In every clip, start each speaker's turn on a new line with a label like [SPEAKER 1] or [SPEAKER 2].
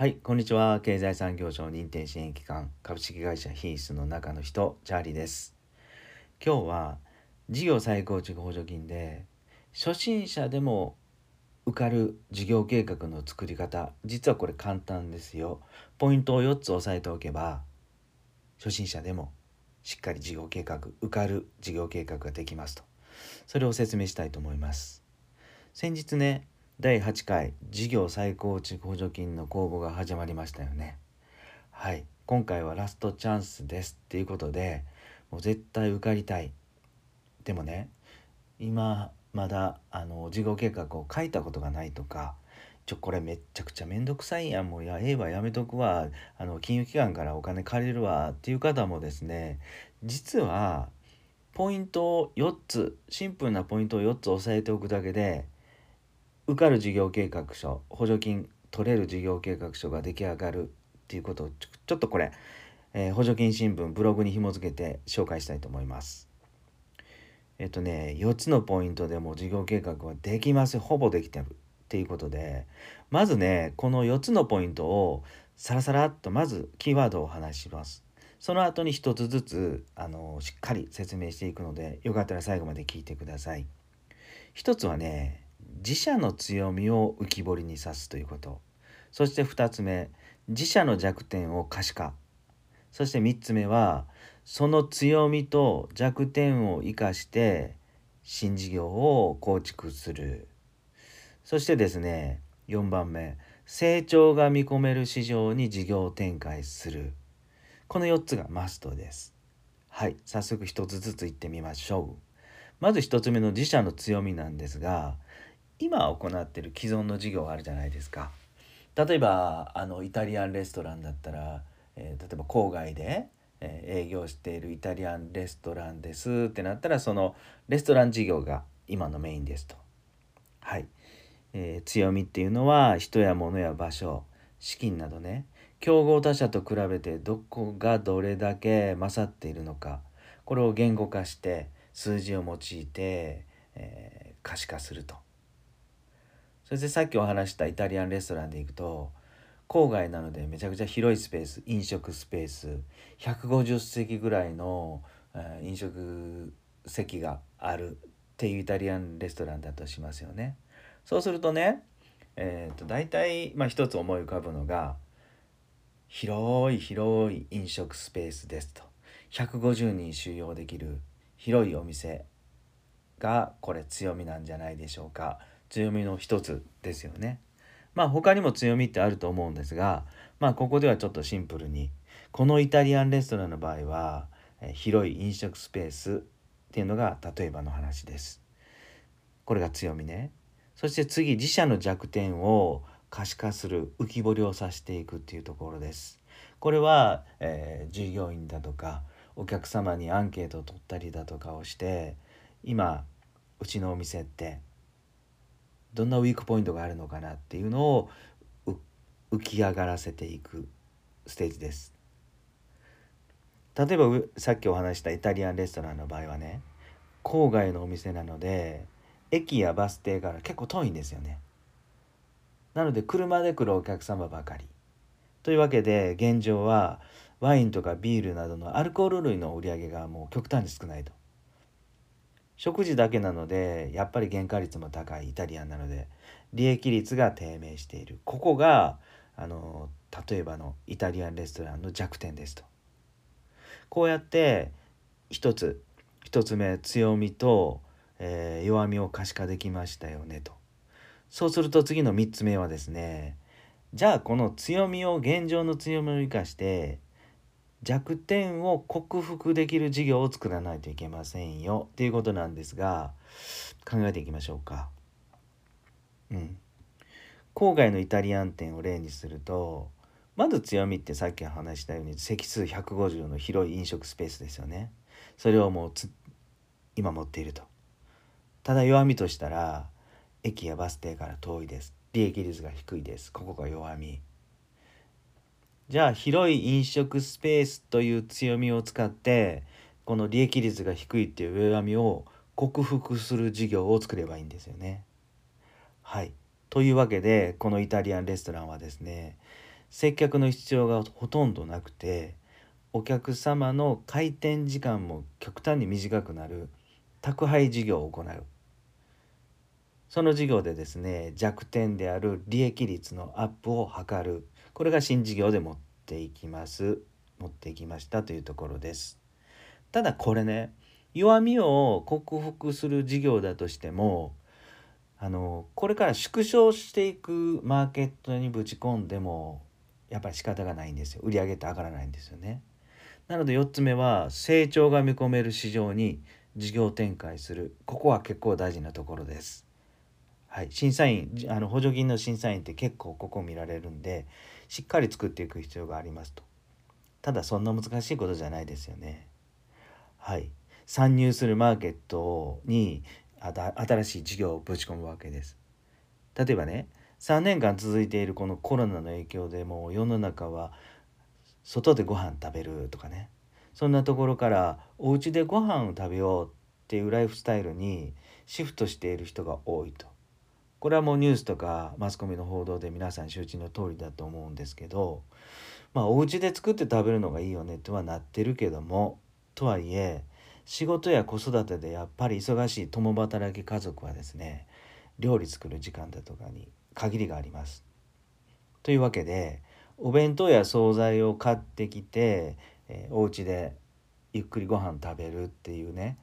[SPEAKER 1] はい、こんにちは。経済産業省認定支援機関株式会社ヒースの中の人、チャーリーです。今日は事業再構築補助金で初心者でも受かる事業計画の作り方、実はこれ簡単ですよ。ポイントを4つ押さえておけば初心者でもしっかり事業計画、受かる事業計画ができますと。それを説明したいと思います。先日ね、第8回事業再構築補助金の公募が始まりましたよね。はい、今回はラストチャンスですっていうことで、もう絶対受かりたい。でもね、今まだあの事業計画を書いたことがないとか、ちょこれめっちゃくちゃめんどくさいやんもうやええわやめとくわあの金融機関からお金借りるわっていう方もですね実はポイントを4つシンプルなポイントを4つ押さえておくだけで受かる事業計画書補助金取れる事業計画書が出来上がるっていうことをちょっとこれ、えー補助金新聞ブログに紐付けて紹介したいと思います。えっとね4つのポイントでも事業計画はできますほぼできてるっていうことでまずねこの4つのポイントをさらさらっとまずキーワードをお話しします。その後に一つずつあのしっかり説明していくのでよかったら最後まで聞いてください。一つはね自社の強みを浮き彫りに指すということ。そして2つ目自社の弱点を可視化。そして3つ目はその強みと弱点を生かして新事業を構築する。そしてですね4番目成長が見込める市場に事業展開する。この4つがマストです。はい早速1つずついってみましょう。まず1つ目の自社の強みなんですが今行ってる既存の事業があるじゃないですか例えばあのイタリアンレストランだったら、えー例えば郊外で、えー営業しているイタリアンレストランですってなったらそのレストラン事業が今のメインですと。はい、えー強みっていうのは人や物や場所資金などね競合他社と比べてどこがどれだけ勝っているのかこれを言語化して数字を用いて、え可視化すると。そしてさっきお話したイタリアンレストランで行くと郊外なのでめちゃくちゃ広いスペース飲食スペース150席ぐらいの、え飲食席があるっていうイタリアンレストランだとしますよね。そうするとね、えー、と大体、まあ、一つ思い浮かぶのが広い広い飲食スペースですと150人収容できる広いお店がこれ強みなんじゃないでしょうか強みの一つですよね。まあ他にも強みってあると思うんですがまあここではちょっとシンプルにこのイタリアンレストランの場合はえ広い飲食スペースっていうのが例えばの話です。これが強みね。そして次自社の弱点を可視化する浮き彫りをさしていくっていうところです。これは、えー従業員だとかお客様にアンケートを取ったりだとかをして今うちのお店ってどんなウィークポイントがあるのかなっていうのを浮き上がらせていくステージです。例えばさっきお話したイタリアンレストランの場合はね郊外のお店なので駅やバス停から結構遠いんですよね。なので車で来るお客様ばかり。というわけで現状はワインとかビールなどのアルコール類の売り上げがもう極端に少ないと。食事だけなのでやっぱり原価率も高いイタリアンなので利益率が低迷している。ここがあの例えばのイタリアンレストランの弱点ですと。こうやって一つ一つ目強みと、えー弱みを可視化できましたよねと。そうすると次の3つ目はですねじゃあこの強みを現状の強みを生かして弱点を克服できる事業を作らないといけませんよっていうことなんですが考えていきましょうか。うん、郊外のイタリアン店を例にするとまず強みってさっき話したように席数150の広い飲食スペースですよね。それをもうつ今持っていると。ただ弱みとしたら駅やバス停から遠いです。利益率が低いです。ここが弱み。じゃあ広い飲食スペースという強みを使ってこの利益率が低いっていう弱みを克服する事業を作ればいいんですよね。はい。というわけでこのイタリアンレストランはですね接客の必要がほとんどなくてお客様の開店時間も極端に短くなる宅配事業を行うその事業でですね弱点である利益率のアップを図るこれが新事業で持っていきます。持っていきましたというところです。ただこれね弱みを克服する事業だとしてもあのこれから縮小していくマーケットにぶち込んでもやっぱり仕方がないんですよ。売り上げって上がらないんですよね。なので4つ目は成長が見込める市場に事業展開する。ここは結構大事なところです。はい、審査員あの補助金の審査員って結構ここ見られるんでしっかり作っていく必要がありますと。ただそんな難しいことじゃないですよね。はい、参入するマーケットに新しい事業をぶち込むわけです。例えばね3年間続いているこのコロナの影響でもう世の中は外でご飯食べるとかねそんなところからお家でご飯を食べようっていうライフスタイルにシフトしている人が多いとこれはもうニュースとかマスコミの報道で皆さん周知の通りだと思うんですけどまあお家で作って食べるのがいいよねとはなってるけどもとはいえ仕事や子育てでやっぱり忙しい共働き家族はですね料理作る時間だとかに限りがあります。というわけでお弁当や惣菜を買ってきて、えー、お家でゆっくりご飯食べるっていうね、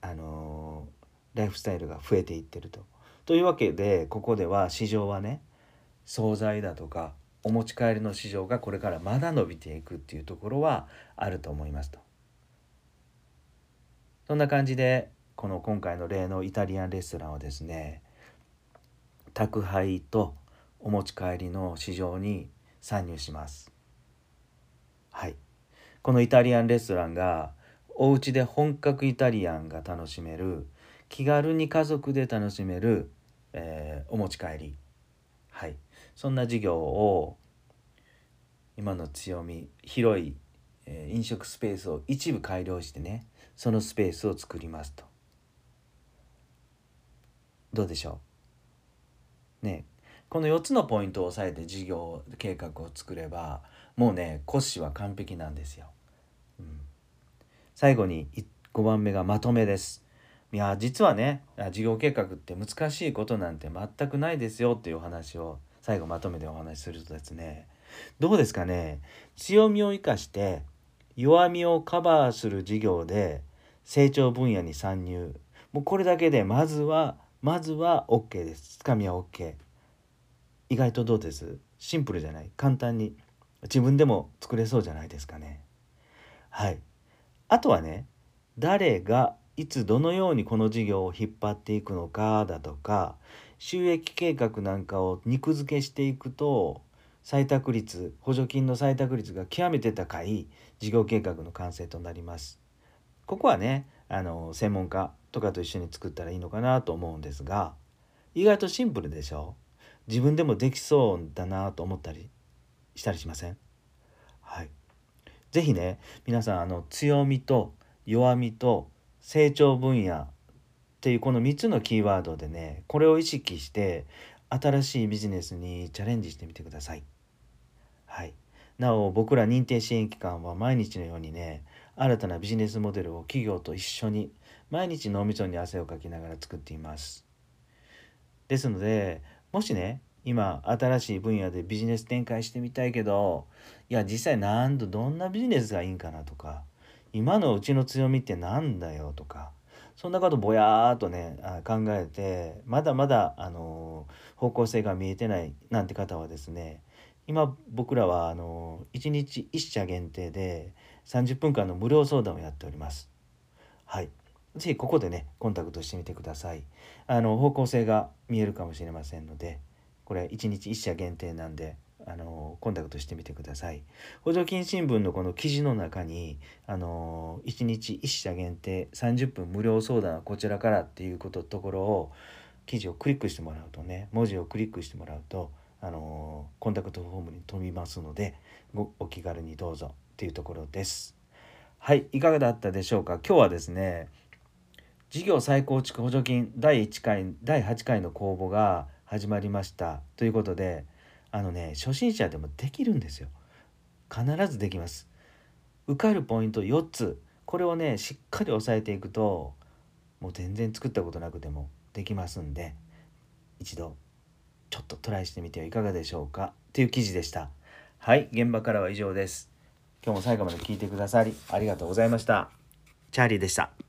[SPEAKER 1] あのー、ライフスタイルが増えていってると。というわけでここでは市場はね惣菜だとかお持ち帰りの市場がこれからまだ伸びていくっていうところはあると思いますと。そんな感じでこの今回の例のイタリアンレストランはですね宅配とお持ち帰りの市場に参入します。はい。このイタリアンレストランがお家で本格イタリアンが楽しめる気軽に家族で楽しめる、えー、お持ち帰り。はい。そんな事業を今の強み広い、えー、飲食スペースを一部改良してねそのスペースを作りますと。どうでしょう？ね。この4つのポイントを押さえて事業計画を作ればもうね骨子は完璧なんですよ。うん、最後に5番目がまとめです。いや実はね事業計画って難しいことなんて全くないですよっていうお話を最後まとめてお話しするとですねどうですかね？強みを生かして弱みをカバーする事業で成長分野に参入もうこれだけでまずはまずは OK です。つかみは OK。意外とどうです？シンプルじゃない？簡単に自分でも作れそうじゃないですかね。はい。あとはね、誰がいつどのようにこの事業を引っ張っていくのかだとか、収益計画なんかを肉付けしていくと、採択率、補助金の採択率が極めて高い事業計画の完成となります。ここはね、あの専門家とかと一緒に作ったらいいのかなと思うんですが意外とシンプルでしょ？自分でもできそうだなと思ったりしたりしません？はい。是非ね皆さんあの強みと弱みと成長分野っていうこの3つのキーワードでねこれを意識して新しいビジネスにチャレンジしてみてください。はい、なお僕ら認定支援機関は毎日のようにね新たなビジネスモデルを企業と一緒に毎日脳みそに汗をかきながら作っています。ですのでもしね今新しい分野でビジネス展開してみたいけどいや実際何度どんなビジネスがいいんかなとか今のうちの強みって何だよとかそんなことぼやーっとね考えてまだまだあの方向性が見えてないなんて方はですね今僕らはあの1日1社限定で30分間の無料相談をやっております。はい。ぜひここでね、コンタクトしてみてください。あの、方向性が見えるかもしれませんので、これ1日1社限定なんで、あの、コンタクトしてみてください。補助金新聞のこの記事の中に、あの、1日1社限定30分無料相談はこちらからっていうことところを、記事をクリックしてもらうとね、文字をクリックしてもらうと、あのコンタクトフォームに飛びますのでごお気軽にどうぞっていうところです。はいいかがだったでしょうか？今日はですね事業再構築補助金第1回第8回の公募が始まりましたということであのね初心者でもできるんですよ。必ずできます。受かるポイント4つ。これをねしっかり押さえていくともう全然作ったことなくてもできますんで一度ちょっとトライしてみてはいかがでしょうか。っていう記事でした。はい現場からは以上です。今日も最後まで聞いてくださりありがとうございました。チャーリーでした。